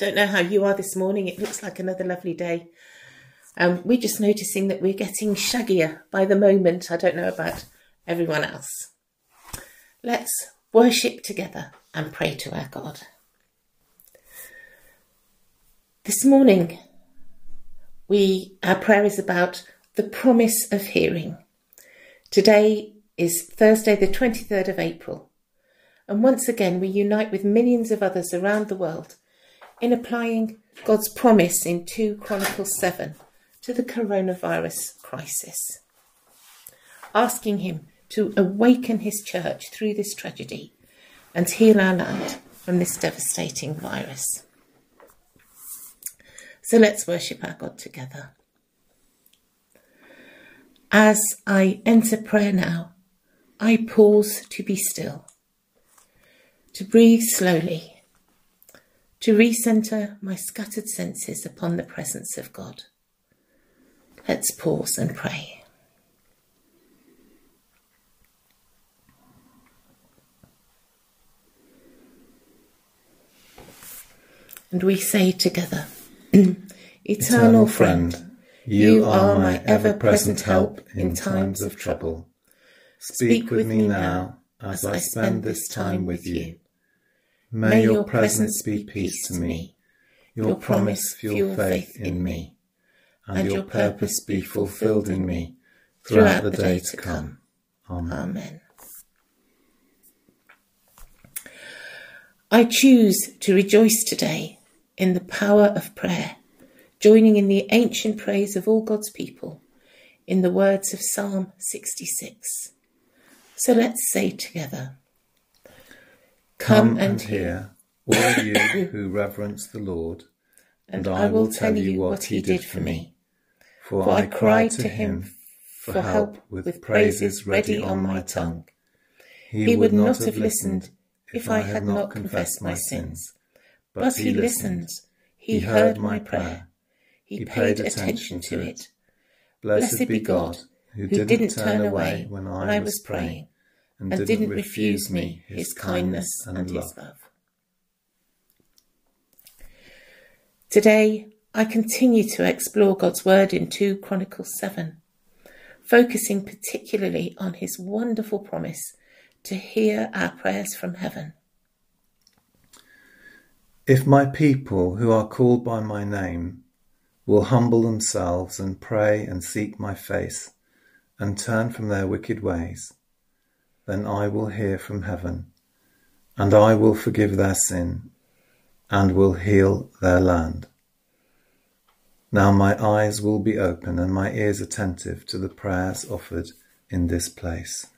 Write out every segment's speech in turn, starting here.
Don't know how you are this morning. It looks like another lovely day. Um, we're just noticing that we're getting shaggier by the moment. I don't know about everyone else. Let's worship together and pray to our God. This morning, we our prayer is about the promise of hearing. Today is Thursday, the 23rd of April, and once again we unite with millions of others around the world in applying God's promise in 2 Chronicles 7 to the coronavirus crisis, asking Him to awaken His church through this tragedy and heal our land from this devastating virus. So let's worship our God together. As I enter prayer now, I pause to be still, to breathe slowly to recenter my scattered senses upon the presence of God. Let's pause and pray. And we say together, Eternal friend, you are my ever present help in times of trouble. Speak with me now as I spend this time with you. May your presence be peace to me, your promise fuel faith in me, and your purpose be fulfilled in me throughout the day to come. Amen. I choose to rejoice today in the power of prayer, joining in the ancient praise of all God's people in the words of Psalm 66. So let's say together. Come and hear, all you who reverence the Lord, and I will tell you what he did for me. For I cried to him for help with praises ready on my tongue. He would not have listened if I had not confessed my sins. But he listened, he heard my prayer, he paid attention to it. Blessed be God, who didn't turn away when I was praying and, and didn't refuse me his kindness and his love. Today, I continue to explore God's word in 2 Chronicles 7, focusing particularly on his wonderful promise to hear our prayers from heaven. If my people who are called by my name will humble themselves and pray and seek my face and turn from their wicked ways, then I will hear from heaven, and I will forgive their sin, and will heal their land. Now my eyes will be open and my ears attentive to the prayers offered in this place.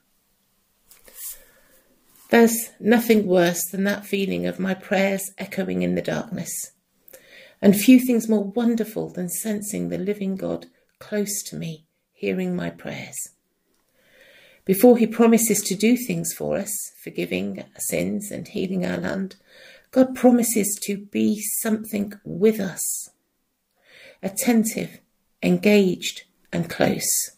There's nothing worse than that feeling of my prayers echoing in the darkness, and few things more wonderful than sensing the living God close to me, hearing my prayers. Before he promises to do things for us, forgiving sins and healing our land, God promises to be something with us, attentive, engaged, and close.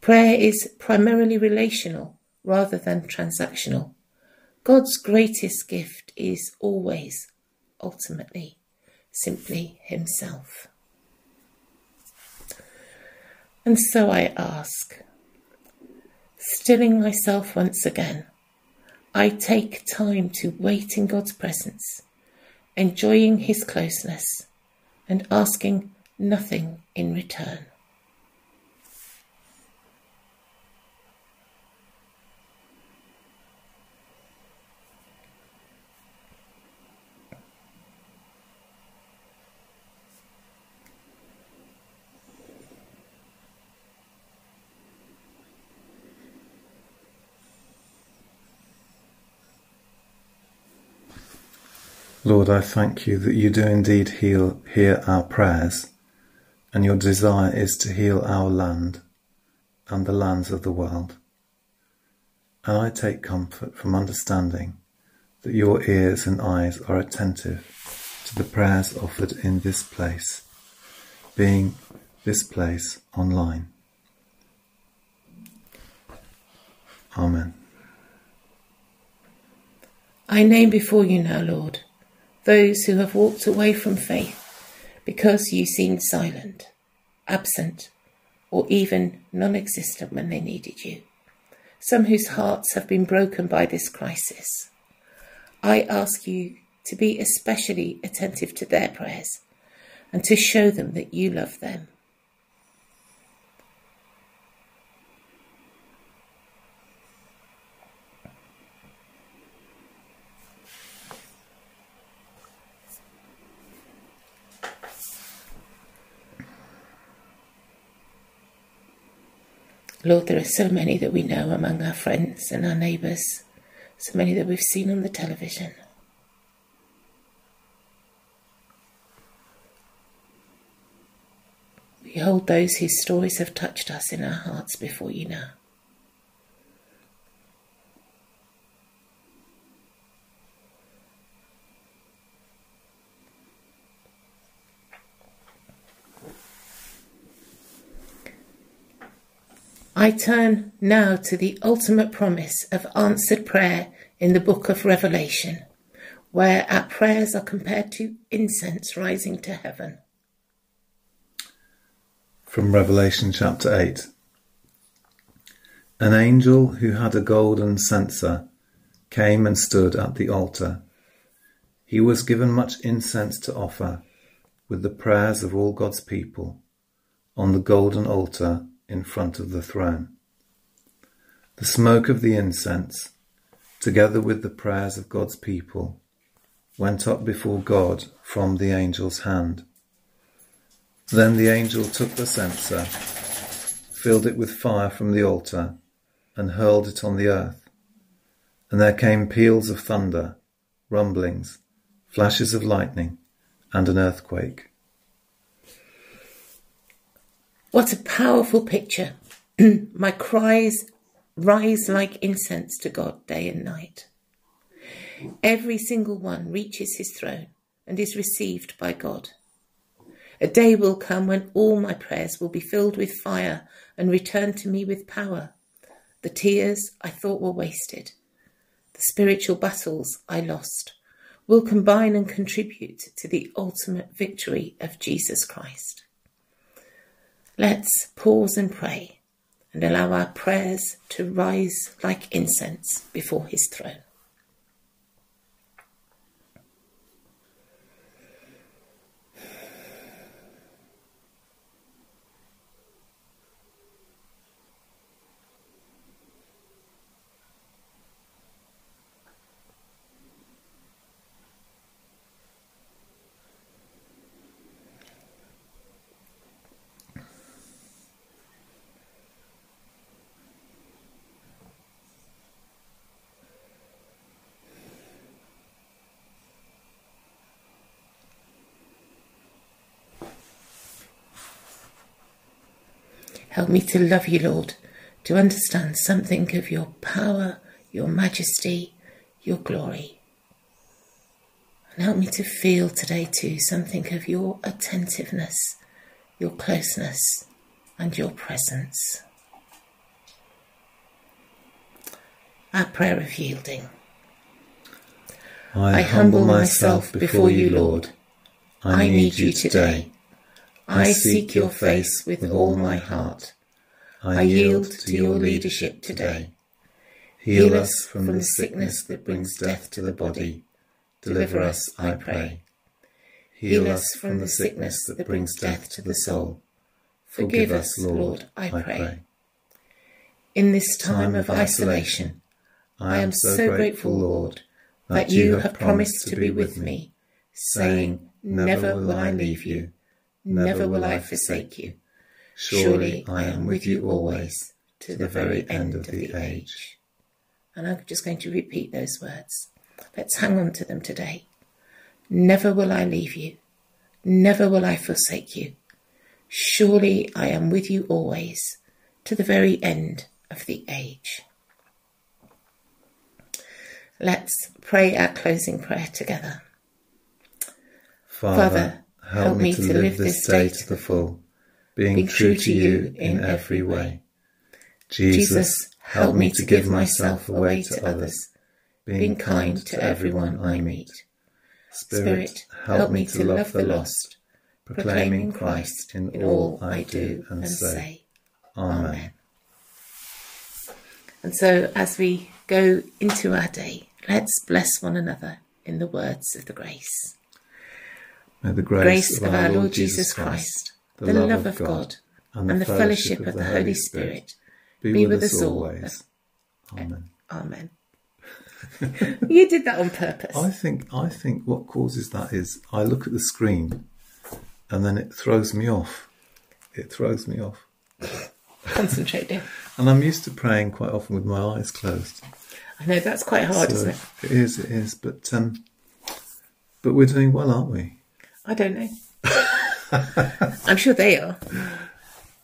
Prayer is primarily relational rather than transactional. God's greatest gift is always, ultimately, simply Himself. And so I ask, Stilling myself once again, I take time to wait in God's presence, enjoying His closeness and asking nothing in return. Lord, I thank you that you do indeed heal, hear our prayers, and your desire is to heal our land and the lands of the world. And I take comfort from understanding that your ears and eyes are attentive to the prayers offered in this place, being this place online. Amen. I name before you now, Lord those who have walked away from faith because you seemed silent, absent, or even non existent when they needed you. Some whose hearts have been broken by this crisis. I ask you to be especially attentive to their prayers and to show them that you love them. Lord, there are so many that we know among our friends and our neighbours, so many that we've seen on the television. We hold those whose stories have touched us in our hearts before you now. I turn now to the ultimate promise of answered prayer in the book of Revelation, where our prayers are compared to incense rising to heaven. From Revelation chapter 8 An angel who had a golden censer came and stood at the altar. He was given much incense to offer with the prayers of all God's people on the golden altar in front of the throne. The smoke of the incense, together with the prayers of God's people, went up before God from the angel's hand. Then the angel took the censer, filled it with fire from the altar, and hurled it on the earth. And there came peals of thunder, rumblings, flashes of lightning, and an earthquake. What a powerful picture. My cries rise like incense to God day and night. Every single one reaches his throne and is received by God. A day will come when all my prayers will be filled with fire and return to me with power. The tears I thought were wasted, the spiritual battles I lost, will combine and contribute to the ultimate victory of Jesus Christ. Let's pause and pray and allow our prayers to rise like incense before his throne. Help me to love you, Lord, to understand something of your power, your majesty, your glory. And help me to feel today too something of your attentiveness, your closeness, and your presence. Our prayer of yielding. I, I humble myself before you, Lord. I need you today. I seek your face with all my heart. I yield to your leadership today. Heal us from the sickness that brings death to the body. Deliver us, I pray. Heal us from the sickness that brings death to the soul. Forgive us, Lord, I pray. In this time of isolation, I am so grateful, Lord, that you have promised to be with me, saying, Never will I leave you Never will I forsake you. Surely I am with you always to the very end of the age. And I'm just going to repeat those words. Let's hang on to them today. Never will I leave you. Never will I forsake you. Surely I am with you always to the very end of the age. Let's pray our closing prayer together. Father, Father Help me to live this day to the full, being true to you in every way. Jesus, help me to give myself away to others, being kind to everyone I meet. Spirit, help me to love the lost, proclaiming Christ in all I do and say. Amen. And so, as we go into our day, let's bless one another in the words of the grace. May the grace, grace of, our Lord Jesus Christ, the, love of God, and, and the fellowship of the Holy Spirit be with us always. Amen. Amen. you did that on purpose. I think I think what causes that is I look at the screen and then it throws me off. It throws me off. Concentrating. and I'm used to praying quite often with my eyes closed. I know that's quite hard, so isn't it? It is, it is. But um, but we're doing well, aren't we? I don't know. I'm sure they are.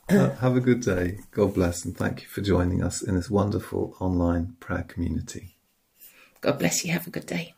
have a good day. God bless and thank you for joining us in this wonderful online prayer community. God bless you. Have a good day.